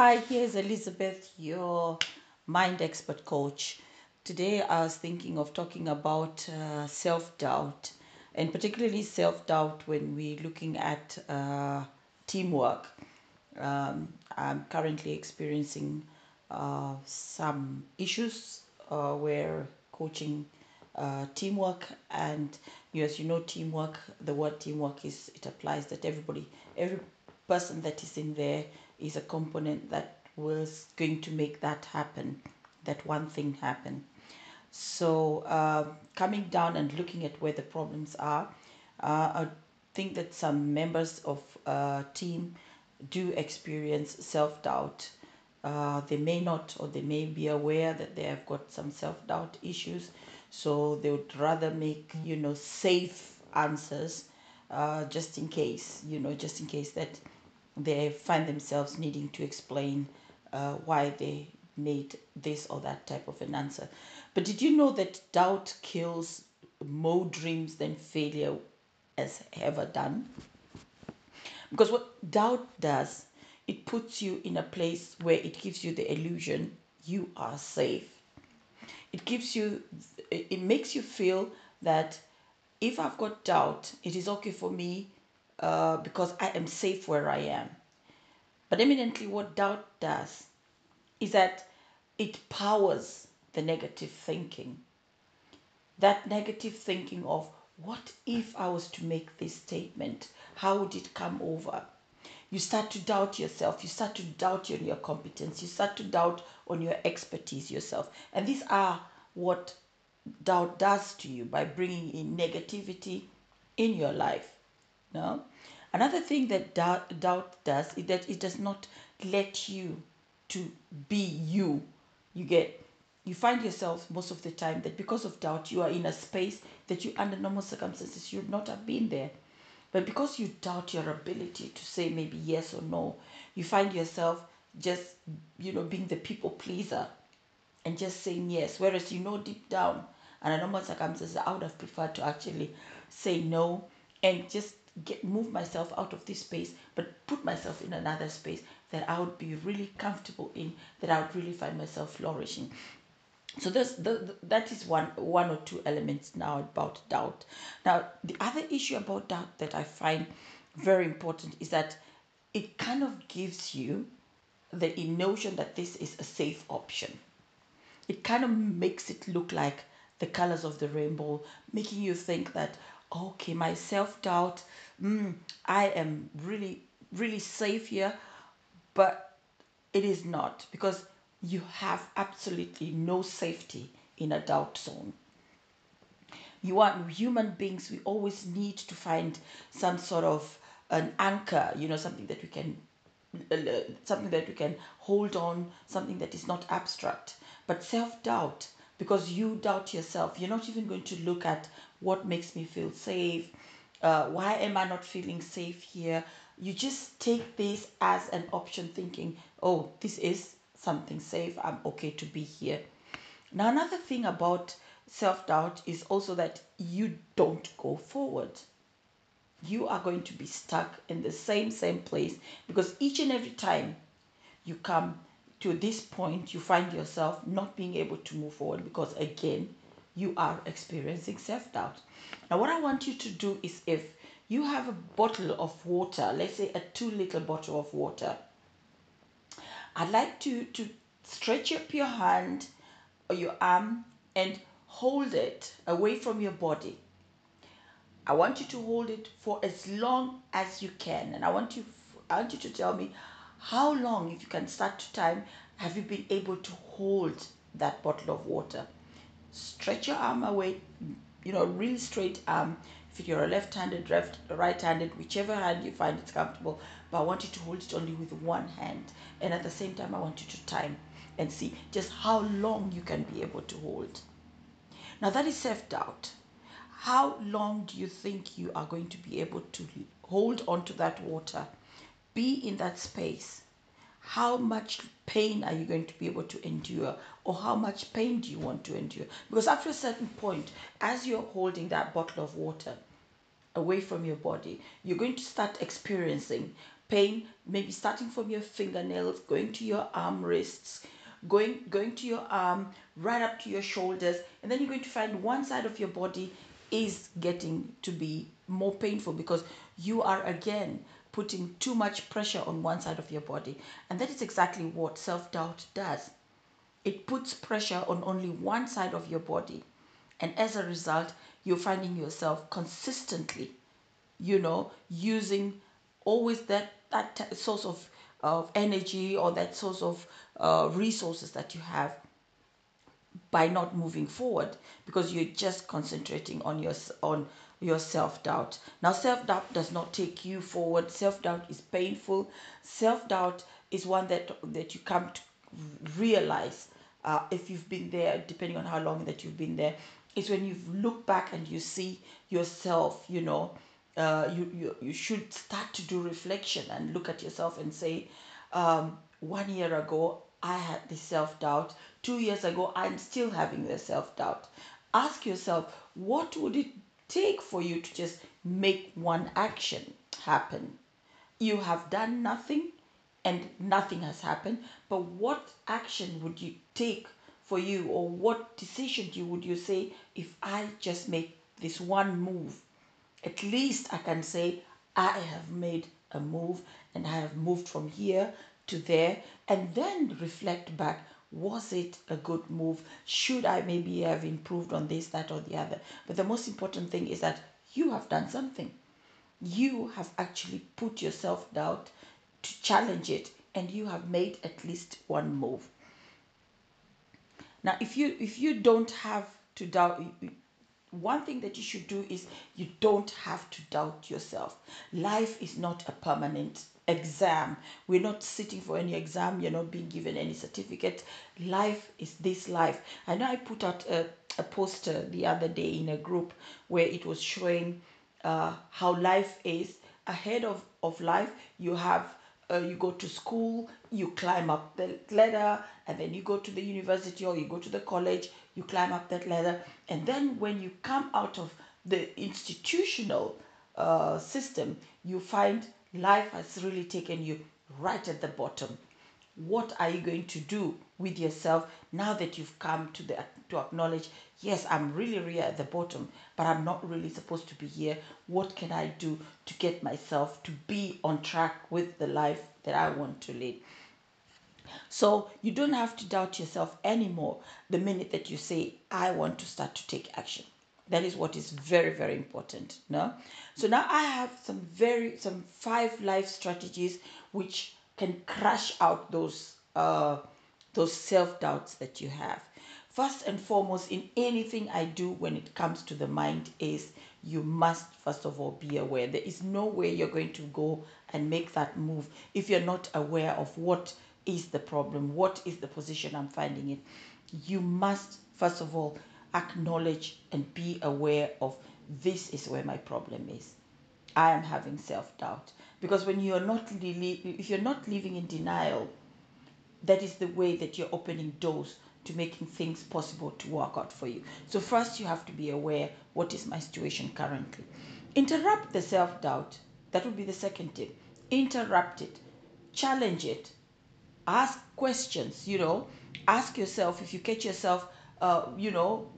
Hi, here's Elizabeth, your mind expert coach. Today I was thinking of talking about uh, self doubt, and particularly self doubt when we're looking at uh, teamwork. Um, I'm currently experiencing uh, some issues uh, where coaching uh, teamwork and as you know teamwork the word teamwork is it applies that everybody every person that is in there is a component that was going to make that happen that one thing happen. So uh, coming down and looking at where the problems are uh, i think that some members of a team do experience self-doubt. Uh, they may not or they may be aware that they have got some self-doubt issues so they would rather make you know safe answers uh, just in case you know just in case that they find themselves needing to explain uh, why they need this or that type of an answer but did you know that doubt kills more dreams than failure has ever done because what doubt does, it puts you in a place where it gives you the illusion you are safe. It gives you, it makes you feel that if I've got doubt, it is okay for me uh, because I am safe where I am. But eminently, what doubt does is that it powers the negative thinking. That negative thinking of what if I was to make this statement? How would it come over? You start to doubt yourself. You start to doubt your, your competence. You start to doubt on your expertise yourself. And these are what doubt does to you by bringing in negativity in your life. No? Another thing that doubt, doubt does is that it does not let you to be you. You get you find yourself most of the time that because of doubt you are in a space that you under normal circumstances you'd not have been there but because you doubt your ability to say maybe yes or no you find yourself just you know being the people pleaser and just saying yes whereas you know deep down under normal circumstances i would have preferred to actually say no and just get move myself out of this space but put myself in another space that i would be really comfortable in that i would really find myself flourishing. So this the, the, that is one one or two elements now about doubt. Now the other issue about doubt that i find very important is that it kind of gives you the notion that this is a safe option. It kind of makes it look like the colors of the rainbow making you think that okay my self-doubt mm, i am really really safe here but it is not because you have absolutely no safety in a doubt zone. You are human beings, we always need to find some sort of an anchor, you know, something that we can uh, something that we can hold on, something that is not abstract. But self doubt, because you doubt yourself, you're not even going to look at what makes me feel safe. Uh, why am I not feeling safe here? You just take this as an option, thinking, oh, this is something safe. I'm okay to be here. Now, another thing about self doubt is also that you don't go forward. You are going to be stuck in the same, same place because each and every time you come to this point, you find yourself not being able to move forward because, again, you are experiencing self doubt. Now, what I want you to do is if you have a bottle of water, let's say a two liter bottle of water, I'd like to, to stretch up your hand or your arm and hold it away from your body. I want you to hold it for as long as you can. And I want you I want you to tell me how long, if you can start to time, have you been able to hold that bottle of water? Stretch your arm away, you know, really straight arm. If you're a left-handed, left, right-handed, whichever hand you find it's comfortable, but I want you to hold it only with one hand. And at the same time, I want you to time and see just how long you can be able to hold. Now that is self-doubt. How long do you think you are going to be able to hold on to that water? Be in that space. How much pain are you going to be able to endure? Or how much pain do you want to endure? Because after a certain point, as you're holding that bottle of water away from your body, you're going to start experiencing pain, maybe starting from your fingernails, going to your arm wrists, going going to your arm, right up to your shoulders, and then you're going to find one side of your body is getting to be more painful because you are again putting too much pressure on one side of your body. And that is exactly what self doubt does. It puts pressure on only one side of your body. And as a result, you're finding yourself consistently, you know, using always that, that source of, of energy or that source of uh, resources that you have by not moving forward because you're just concentrating on your on your self-doubt now self-doubt does not take you forward self-doubt is painful self-doubt is one that that you come to realize uh, if you've been there depending on how long that you've been there is when you look back and you see yourself you know uh, you, you you should start to do reflection and look at yourself and say um, one year ago I had this self doubt. Two years ago, I'm still having the self doubt. Ask yourself, what would it take for you to just make one action happen? You have done nothing and nothing has happened, but what action would you take for you, or what decision you would you say if I just make this one move? At least I can say I have made a move and I have moved from here to there and then reflect back was it a good move? Should i maybe have improved on this that or the other? But the most important thing is that you have done something. You have actually put yourself out to challenge it and you have made at least one move. Now if you if you don't have to doubt one thing that you should do is you don't have to doubt yourself. Life is not a permanent exam. We're not sitting for any exam. You're not being given any certificate. Life is this life. I know I put out a, a poster the other day in a group where it was showing uh, how life is. Ahead of, of life, you have uh, you go to school, you climb up the ladder, and then you go to the university or you go to the college, you climb up that ladder, and then when you come out of the institutional uh, system, you find life has really taken you right at the bottom. What are you going to do with yourself now that you've come to the to acknowledge, yes, I'm really really at the bottom, but I'm not really supposed to be here. What can I do to get myself to be on track with the life that I want to lead? So you don't have to doubt yourself anymore the minute that you say, I want to start to take action. That is what is very, very important. No? So now I have some very some five life strategies which can crush out those uh, those self-doubts that you have. First and foremost, in anything I do when it comes to the mind, is you must first of all be aware. There is no way you're going to go and make that move if you're not aware of what is the problem, what is the position I'm finding it. You must first of all acknowledge and be aware of this is where my problem is. I am having self doubt. Because when you're not really, if you're not living in denial, that is the way that you're opening doors to making things possible to work out for you. So, first, you have to be aware what is my situation currently. Interrupt the self doubt. That would be the second tip. Interrupt it, challenge it, ask questions. You know, ask yourself if you catch yourself, uh, you know,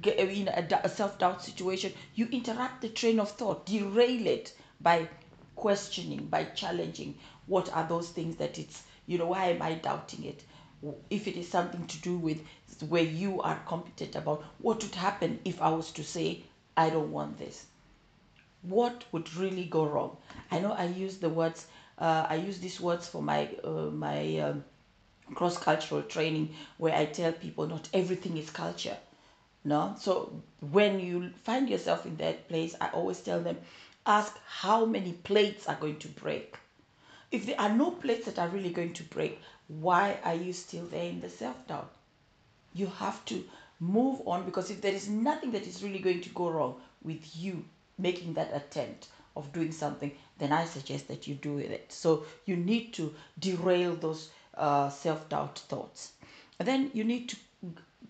get in a, a self-doubt situation you interrupt the train of thought derail it by questioning by challenging what are those things that it's you know why am i doubting it? If it is something to do with where you are competent about what would happen if i was to say i don't want this what would really go wrong? I know i use the words uh, i use these words for my uh, my um, cross cultural training where i tell people not everything is culture no? So when you find yourself in that place i always tell them ask how many plates are going to break. If there are no plates that are really going to break why are you still there in the self-doubt? You have to move on because if there is nothing that is really going to go wrong with you making that attempt of doing something then i suggest that you do it. So you need to derail those uh, self-doubt thoughts. And then you need to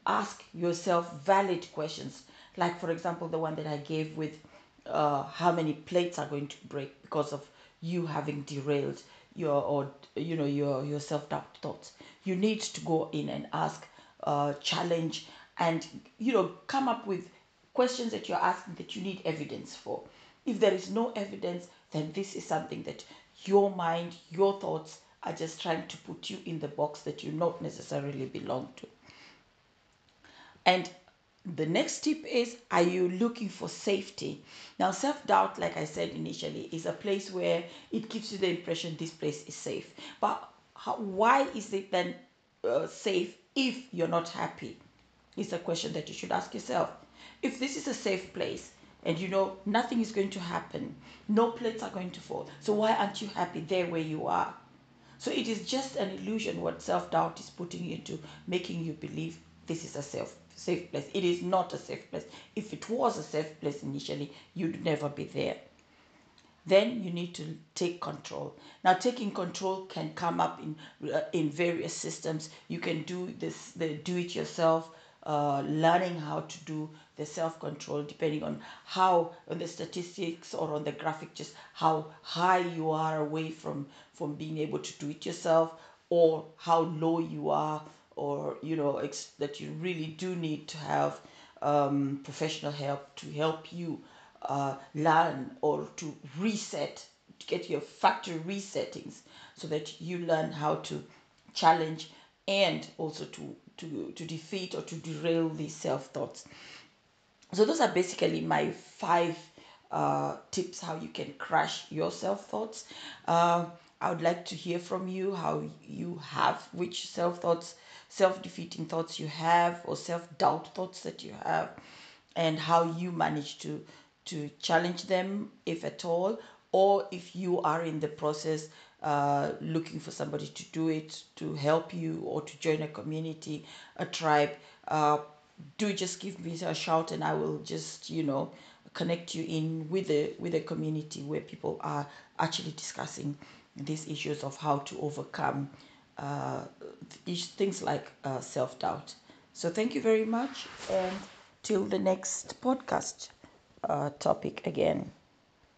ask yourself valid questions. Like, for example, the one that I gave with uh, how many plates are going to break because of you having derailed your or you know your your self-doubt thoughts. You need to go in and ask uh, challenge and you know come up with questions that you're asking that you need evidence for. If there is no evidence then this is something that your mind your thoughts are just trying to put you in the box that you not necessarily belong to and the next tip is are you looking for safety? Now self-doubt like i said initially is a place where it gives you the impression this place is safe. But how, why is it then uh, safe if you're not happy? Is a question that you should ask yourself. If this is a safe place and you know nothing is going to happen no plates are going to fall so why aren't you happy there where you are? So it is just an illusion what self-doubt is putting you into making you believe this is a self safe place. It is not a safe place. If it was a safe place initially, you'd never be there. Then you need to take control. Now, taking control can come up in uh, in various systems. You can do this, the do it yourself, uh, learning how to do the self control, depending on how on the statistics or on the graphic, just how high you are away from from being able to do it yourself, or how low you are or you know ex- that you really do need to have um, professional help to help you uh, learn or to reset to get your factory resettings so that you learn how to challenge and also to to to defeat or to derail these self thoughts so those are basically my five uh, tips how you can crush your self thoughts uh, i would like to hear from you how you have which self thoughts self-defeating thoughts you have or self-doubt thoughts that you have and how you manage to to challenge them if at all or if you are in the process uh, looking for somebody to do it to help you or to join a community a tribe uh, do just give me a shout and i will just you know connect you in with a with a community where people are actually discussing these issues of how to overcome uh, things like uh, self doubt. So, thank you very much, and till the next podcast uh, topic again.